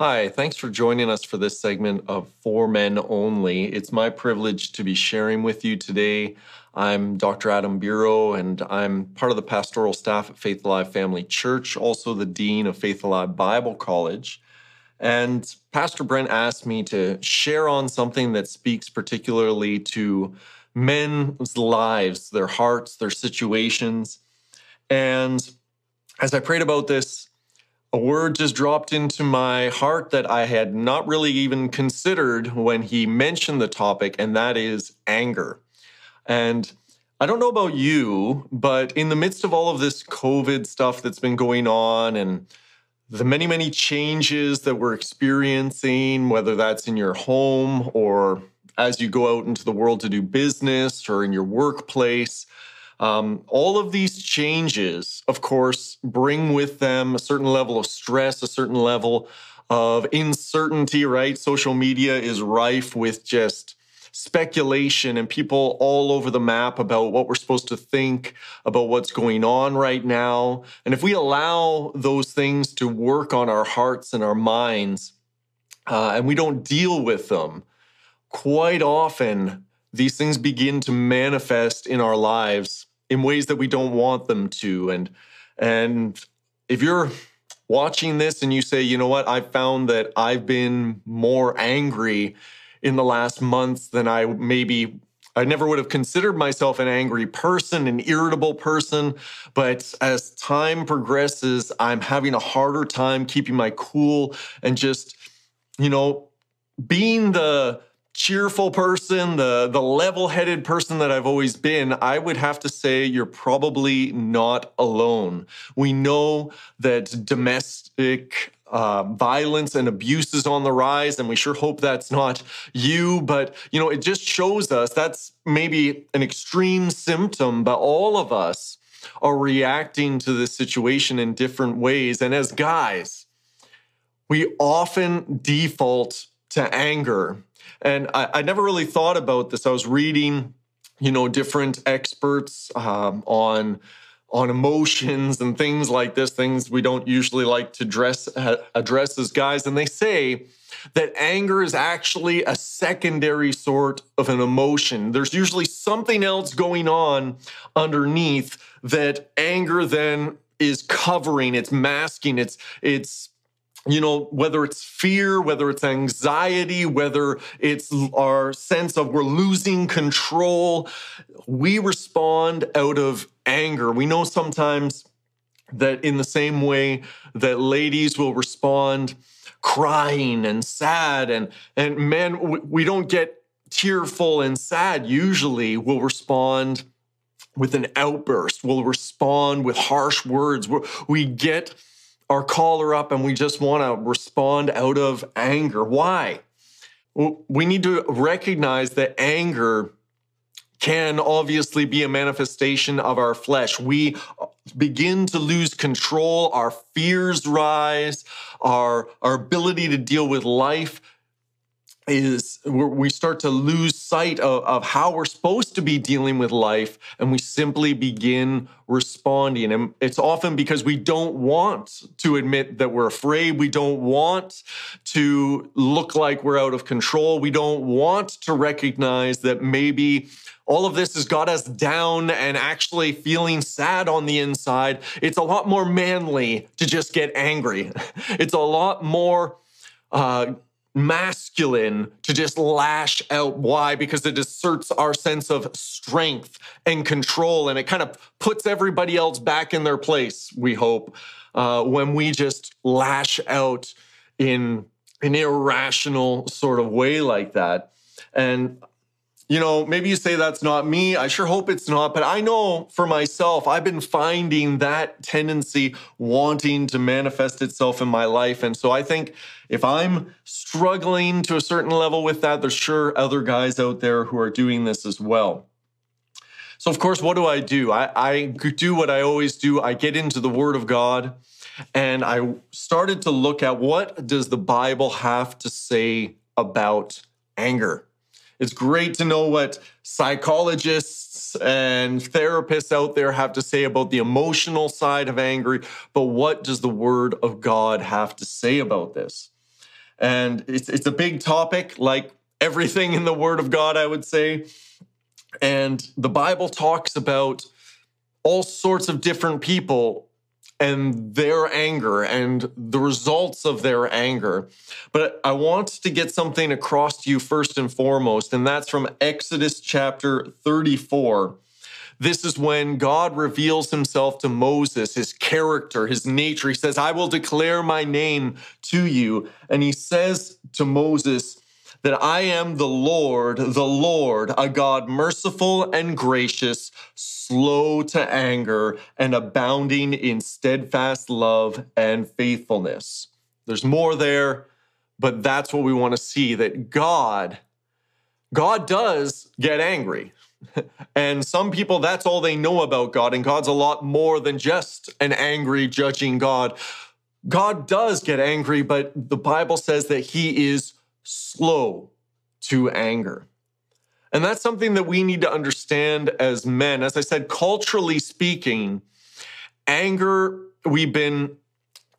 Hi, thanks for joining us for this segment of For Men Only. It's my privilege to be sharing with you today. I'm Dr. Adam Bureau, and I'm part of the pastoral staff at Faith Alive Family Church, also the Dean of Faith Alive Bible College. And Pastor Brent asked me to share on something that speaks particularly to men's lives, their hearts, their situations. And as I prayed about this, a word just dropped into my heart that I had not really even considered when he mentioned the topic, and that is anger. And I don't know about you, but in the midst of all of this COVID stuff that's been going on and the many, many changes that we're experiencing, whether that's in your home or as you go out into the world to do business or in your workplace. Um, all of these changes, of course, bring with them a certain level of stress, a certain level of uncertainty, right? Social media is rife with just speculation and people all over the map about what we're supposed to think about what's going on right now. And if we allow those things to work on our hearts and our minds, uh, and we don't deal with them, quite often these things begin to manifest in our lives in ways that we don't want them to and and if you're watching this and you say you know what i found that i've been more angry in the last months than i maybe I never would have considered myself an angry person, an irritable person. But as time progresses, I'm having a harder time keeping my cool and just, you know, being the cheerful person, the the level-headed person that I've always been, I would have to say you're probably not alone. We know that domestic uh, violence and abuse is on the rise, and we sure hope that's not you. But you know, it just shows us that's maybe an extreme symptom, but all of us are reacting to this situation in different ways. And as guys, we often default to anger and I, I never really thought about this. I was reading, you know, different experts um, on on emotions and things like this, things we don't usually like to dress, uh, address as guys. And they say that anger is actually a secondary sort of an emotion. There's usually something else going on underneath that anger then is covering, it's masking, it's it's you know, whether it's fear, whether it's anxiety, whether it's our sense of we're losing control, we respond out of anger. We know sometimes that in the same way that ladies will respond crying and sad and and men we don't get tearful and sad. Usually we'll respond with an outburst. We'll respond with harsh words. We get our caller up and we just want to respond out of anger. Why? We need to recognize that anger can obviously be a manifestation of our flesh. We uh, begin to lose control, our fears rise, our, our ability to deal with life is we start to lose sight of, of, how we're supposed to be dealing with life and we simply begin responding. And it's often because we don't want to admit that we're afraid. We don't want to look like we're out of control. We don't want to recognize that maybe all of this has got us down and actually feeling sad on the inside. It's a lot more manly to just get angry. It's a lot more uh, masculine to just lash out. Why? Because it asserts our sense of strength and control, and it kind of puts everybody else back in their place, we hope, uh, when we just lash out in an irrational sort of way like that. And you know, maybe you say that's not me. I sure hope it's not. But I know for myself, I've been finding that tendency wanting to manifest itself in my life. And so I think if I'm struggling to a certain level with that, there's sure other guys out there who are doing this as well. So, of course, what do I do? I, I do what I always do. I get into the Word of God and I started to look at what does the Bible have to say about anger? It's great to know what psychologists and therapists out there have to say about the emotional side of anger, but what does the Word of God have to say about this? And it's, it's a big topic, like everything in the Word of God, I would say. And the Bible talks about all sorts of different people and their anger and the results of their anger. But I want to get something across to you first and foremost, and that's from Exodus chapter 34. This is when God reveals himself to Moses, his character, his nature. He says, I will declare my name to you. And he says to Moses, that I am the Lord, the Lord, a God merciful and gracious, slow to anger, and abounding in steadfast love and faithfulness. There's more there, but that's what we want to see that God, God does get angry. and some people, that's all they know about God. And God's a lot more than just an angry, judging God. God does get angry, but the Bible says that he is slow to anger. And that's something that we need to understand as men. As I said, culturally speaking, anger, we've been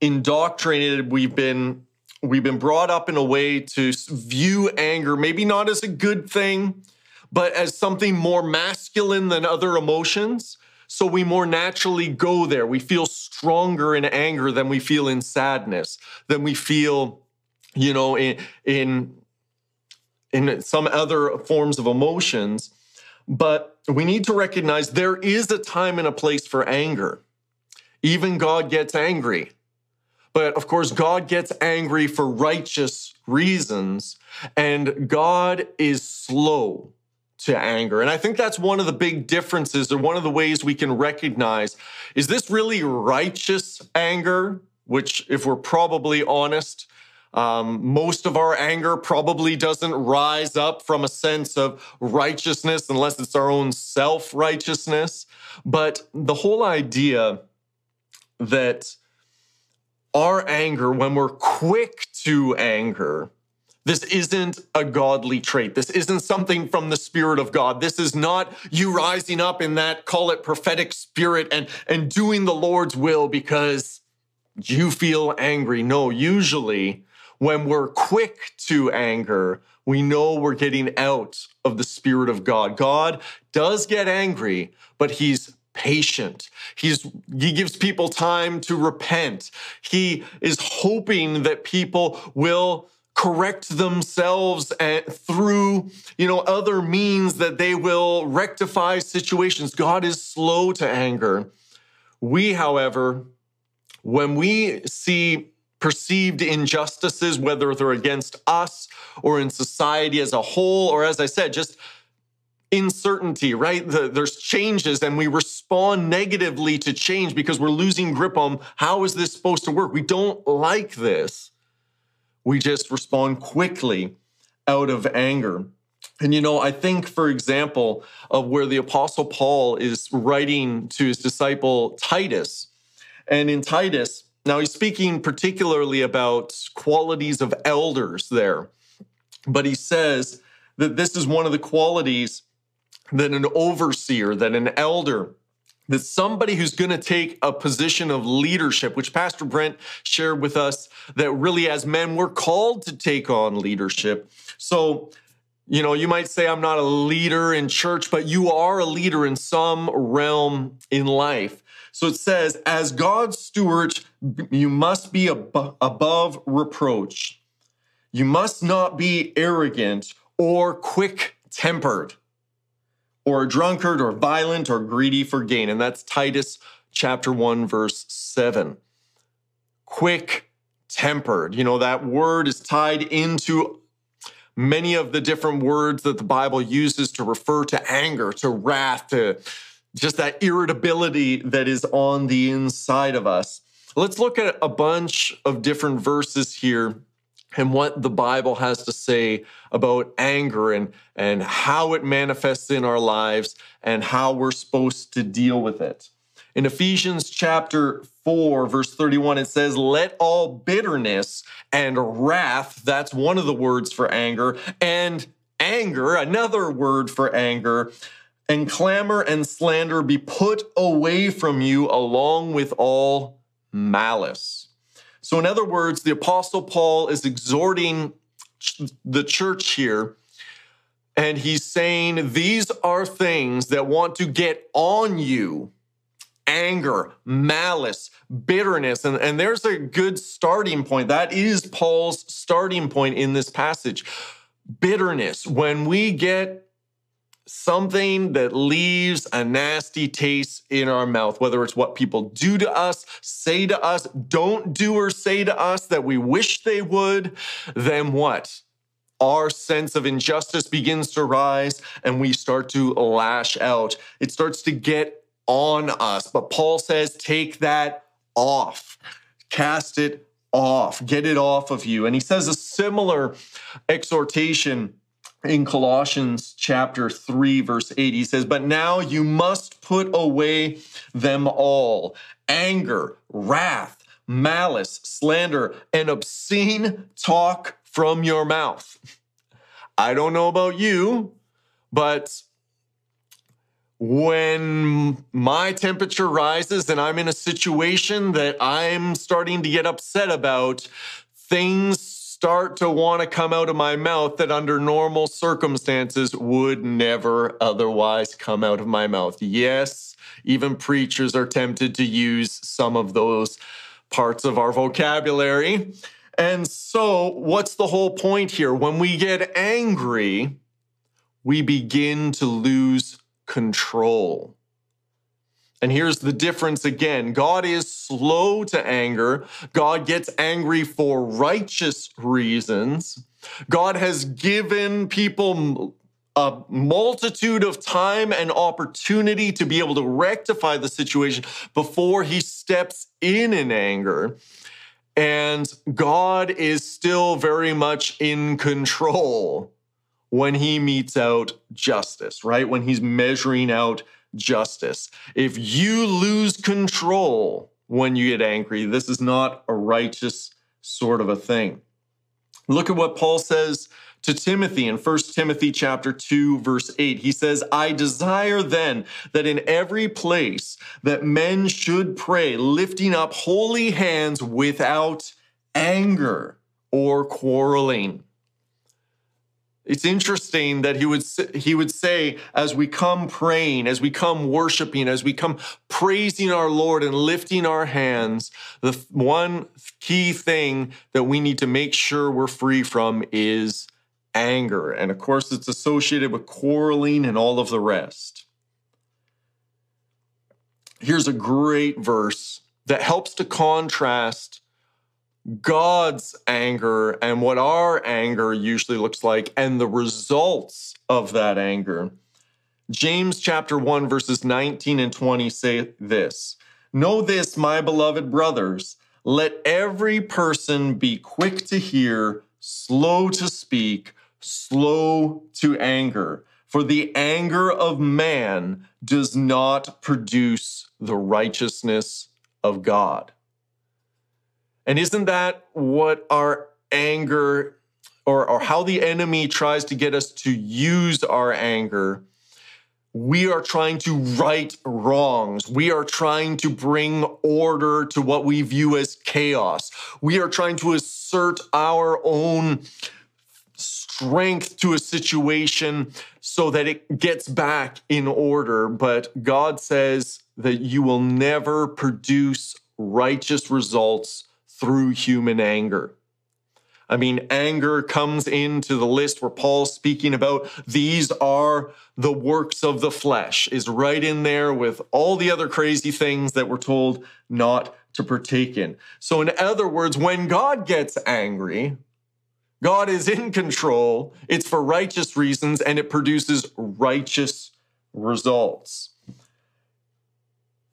indoctrinated, we've been we've been brought up in a way to view anger maybe not as a good thing, but as something more masculine than other emotions. So we more naturally go there. We feel stronger in anger than we feel in sadness, than we feel you know, in, in, in some other forms of emotions. But we need to recognize there is a time and a place for anger. Even God gets angry. But of course, God gets angry for righteous reasons, and God is slow to anger. And I think that's one of the big differences, or one of the ways we can recognize is this really righteous anger? Which, if we're probably honest, um, most of our anger probably doesn't rise up from a sense of righteousness unless it's our own self righteousness. But the whole idea that our anger, when we're quick to anger, this isn't a godly trait. This isn't something from the Spirit of God. This is not you rising up in that, call it prophetic spirit, and, and doing the Lord's will because you feel angry. No, usually when we're quick to anger, we know we're getting out of the Spirit of God. God does get angry, but He's patient. He's he gives people time to repent. He is hoping that people will correct themselves eh, through you know other means that they will rectify situations. God is slow to anger. We, however, when we see perceived injustices, whether they're against us or in society as a whole, or as I said, just uncertainty, right? The, there's changes and we respond negatively to change because we're losing grip on how is this supposed to work? We don't like this. We just respond quickly out of anger. And you know, I think, for example, of where the Apostle Paul is writing to his disciple Titus. And in Titus, now, he's speaking particularly about qualities of elders there, but he says that this is one of the qualities that an overseer, that an elder, that somebody who's going to take a position of leadership, which Pastor Brent shared with us, that really as men, we're called to take on leadership. So, you know, you might say, I'm not a leader in church, but you are a leader in some realm in life. So it says, as God's steward, you must be ab- above reproach. You must not be arrogant or quick tempered or a drunkard or violent or greedy for gain. And that's Titus chapter 1, verse 7. Quick tempered. You know, that word is tied into many of the different words that the Bible uses to refer to anger, to wrath, to just that irritability that is on the inside of us. Let's look at a bunch of different verses here and what the Bible has to say about anger and, and how it manifests in our lives and how we're supposed to deal with it. In Ephesians chapter 4, verse 31, it says, Let all bitterness and wrath, that's one of the words for anger, and anger, another word for anger, and clamor and slander be put away from you along with all malice. So, in other words, the Apostle Paul is exhorting the church here, and he's saying these are things that want to get on you anger, malice, bitterness. And, and there's a good starting point. That is Paul's starting point in this passage. Bitterness. When we get something that leaves a nasty taste in our mouth, whether it's what people do to us, say to us, don't do or say to us that we wish they would, then what? Our sense of injustice begins to rise and we start to lash out. It starts to get on us. But Paul says, take that off, cast it off, get it off of you. And he says a similar exhortation in Colossians chapter 3, verse 8, he says, But now you must put away them all anger, wrath, malice, slander, and obscene talk from your mouth. I don't know about you, but when my temperature rises and I'm in a situation that I'm starting to get upset about, things start to want to come out of my mouth that under normal circumstances would never otherwise come out of my mouth. Yes, even preachers are tempted to use some of those parts of our vocabulary. And so, what's the whole point here? When we get angry, we begin to lose control. And here's the difference again God is slow to anger. God gets angry for righteous reasons. God has given people a multitude of time and opportunity to be able to rectify the situation before he steps in in anger. And God is still very much in control when he metes out justice, right? When he's measuring out justice. If you lose control when you get angry, this is not a righteous sort of a thing. Look at what Paul says to Timothy in 1 Timothy chapter 2 verse 8. He says, "I desire then that in every place that men should pray, lifting up holy hands without anger or quarreling." It's interesting that he would he would say as we come praying, as we come worshiping, as we come praising our Lord and lifting our hands, the one key thing that we need to make sure we're free from is anger. And of course, it's associated with quarreling and all of the rest. Here's a great verse that helps to contrast God's anger and what our anger usually looks like and the results of that anger. James chapter 1 verses 19 and 20 say this. Know this, my beloved brothers, let every person be quick to hear, slow to speak, slow to anger. For the anger of man does not produce the righteousness of God. And isn't that what our anger or, or how the enemy tries to get us to use our anger? We are trying to right wrongs. We are trying to bring order to what we view as chaos. We are trying to assert our own strength to a situation so that it gets back in order. But God says that you will never produce righteous results through human anger. I mean, anger comes into the list where Paul's speaking about these are the works of the flesh, is right in there with all the other crazy things that we're told not to partake in. So, in other words, when God gets angry, God is in control, it's for righteous reasons, and it produces righteous results.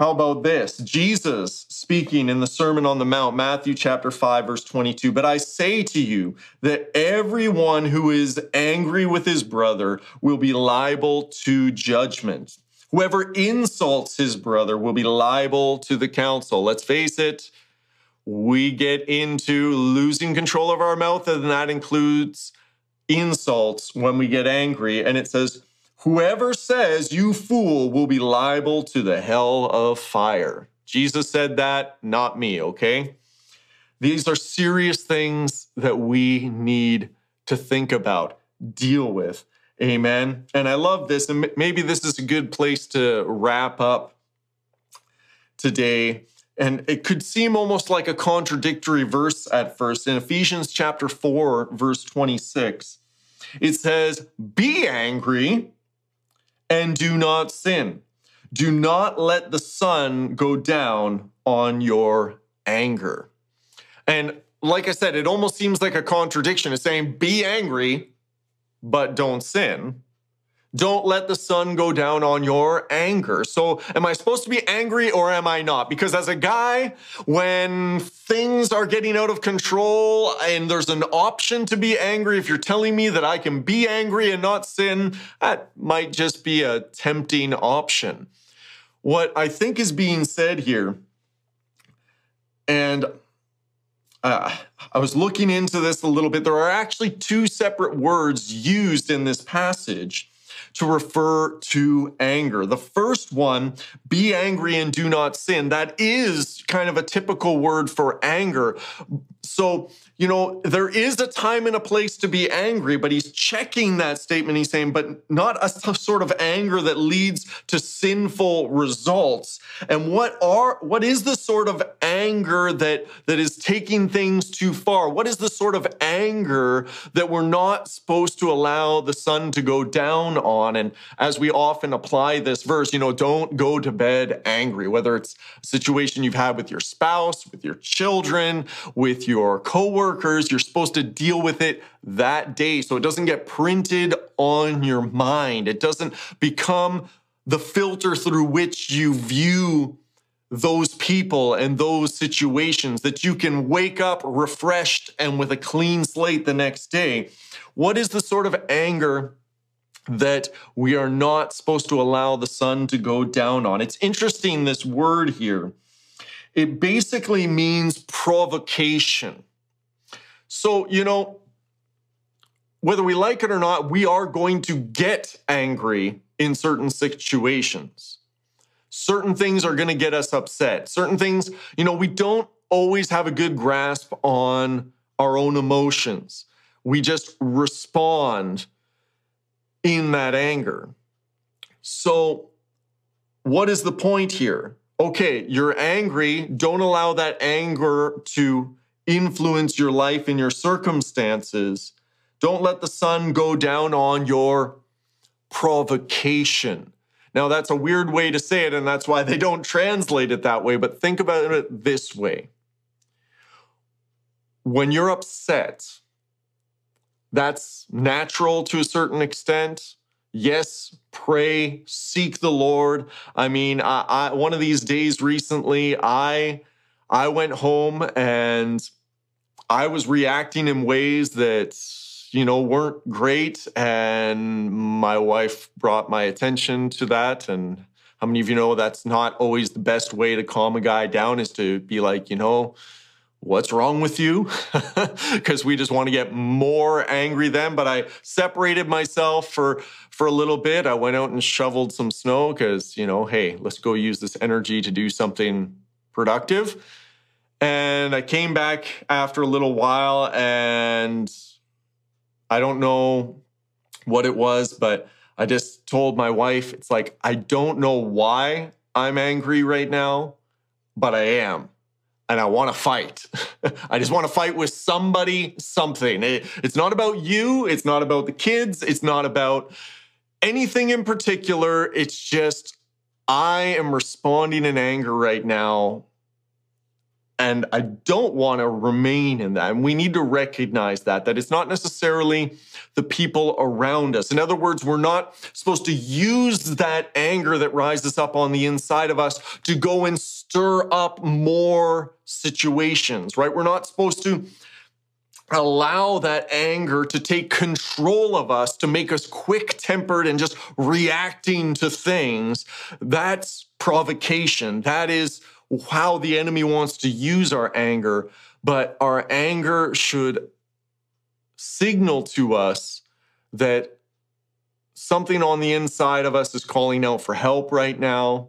How about this? Jesus speaking in the Sermon on the Mount, Matthew chapter 5, verse 22. But I say to you that everyone who is angry with his brother will be liable to judgment. Whoever insults his brother will be liable to the council. Let's face it, we get into losing control of our mouth, and that includes insults when we get angry. And it says, Whoever says you fool will be liable to the hell of fire. Jesus said that, not me, okay? These are serious things that we need to think about, deal with. Amen. And I love this. And maybe this is a good place to wrap up today. And it could seem almost like a contradictory verse at first. In Ephesians chapter 4, verse 26, it says, Be angry and do not sin. Do not let the sun go down on your anger. And like I said, it almost seems like a contradiction. It's saying, Be angry, but don't sin. Don't let the sun go down on your anger. So, am I supposed to be angry or am I not? Because as a guy, when things are getting out of control and there's an option to be angry, if you're telling me that I can be angry and not sin, that might just be a tempting option. What I think is being said here, and uh, I was looking into this a little bit. There are actually two separate words used in this passage to refer to anger. The first one, be angry and do not sin, that is kind of a typical word for anger. So, you know, there is a time and a place to be angry, but he's checking that statement. He's saying, but not a sort of anger that leads to sinful results. And what are what is the sort of anger that that is taking things too far? What is the sort of anger that we're not supposed to allow the sun to go down on? And as we often apply this verse, you know, don't go to bed angry, whether it's a situation you've had with your spouse, with your children, with your coworkers, you're supposed to deal with it that day so it doesn't get printed on your mind. It doesn't become the filter through which you view those people and those situations that you can wake up refreshed and with a clean slate the next day. What is the sort of anger that we are not supposed to allow the sun to go down on? It's interesting, this word here. It basically means provocation. So, you know, whether we like it or not, we are going to get angry in certain situations. Certain things are going to get us upset. Certain things, you know, we don't always have a good grasp on our own emotions. We just respond in that anger. So, what is the point here? Okay, you're angry. Don't allow that anger to influence your life and your circumstances. Don't let the sun go down on your provocation. Now, that's a weird way to say it, and that's why they don't translate it that way, but think about it this way. When you're upset, that's natural to a certain extent. Yes, pray, seek the Lord. I mean, I, I, one of these days recently, I I went home and I was reacting in ways that you know weren't great, and my wife brought my attention to that. And how many of you know that's not always the best way to calm a guy down? Is to be like, you know, what's wrong with you? Because we just want to get more angry then. But I separated myself for for a little bit. I went out and shoveled some snow because, you know, hey, let's go use this energy to do something productive. And I came back after a little while and I don't know what it was, but I just told my wife, it's like, I don't know why I'm angry right now, but I am and I want to fight. I just want to fight with somebody, something. It, it's not about you. It's not about the kids. It's not about anything in particular. It's just, I am responding in anger right now and I don't want to remain in that. And we need to recognize that, that it's not necessarily the people around us. In other words, we're not supposed to use that anger that rises up on the inside of us to go and stir up more situations, right? We're not supposed to allow that anger to take control of us, to make us quick tempered and just reacting to things. That's provocation. That is how the enemy wants to use our anger, but our anger should signal to us that something on the inside of us is calling out for help right now.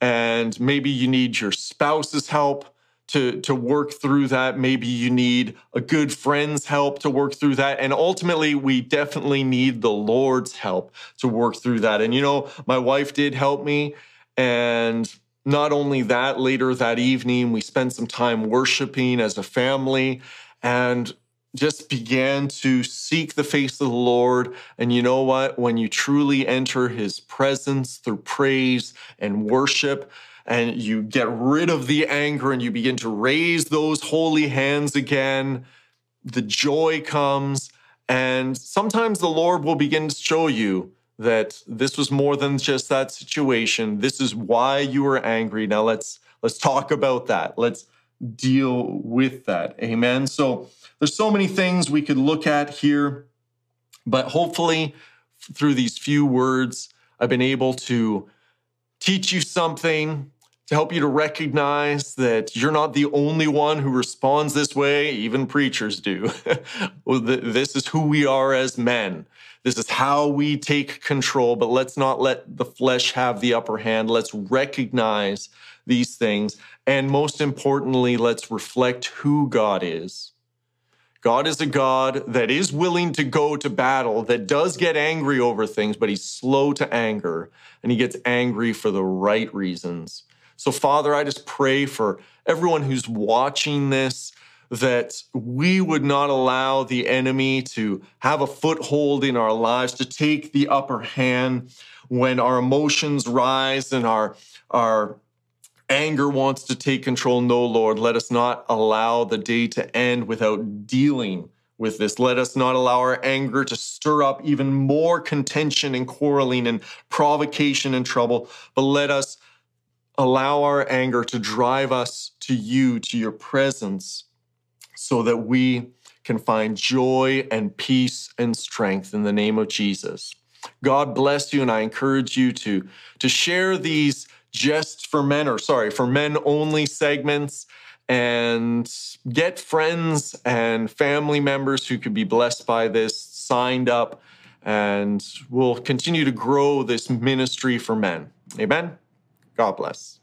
And maybe you need your spouse's help to, to work through that. Maybe you need a good friend's help to work through that. And ultimately, we definitely need the Lord's help to work through that. And you know, my wife did help me. And not only that, later that evening, we spent some time worshiping as a family and just began to seek the face of the Lord. And you know what? When you truly enter his presence through praise and worship, and you get rid of the anger and you begin to raise those holy hands again, the joy comes. And sometimes the Lord will begin to show you that this was more than just that situation. This is why you were angry. Now let's let's talk about that. Let's deal with that. Amen. So there's so many things we could look at here, but hopefully through these few words I've been able to teach you something to help you to recognize that you're not the only one who responds this way. Even preachers do. this is who we are as men. This is how we take control, but let's not let the flesh have the upper hand. Let's recognize these things. And most importantly, let's reflect who God is. God is a God that is willing to go to battle, that does get angry over things, but he's slow to anger, and he gets angry for the right reasons. So, Father, I just pray for everyone who's watching this that we would not allow the enemy to have a foothold in our lives, to take the upper hand when our emotions rise and our, our anger wants to take control. No, Lord, let us not allow the day to end without dealing with this. Let us not allow our anger to stir up even more contention and quarreling and provocation and trouble, but let us allow our anger to drive us to you, to your presence, so that we can find joy and peace and strength in the name of Jesus. God bless you, and I encourage you to, to share these just for men, or sorry, for men only segments and get friends and family members who could be blessed by this signed up, and we'll continue to grow this ministry for men. Amen. God bless.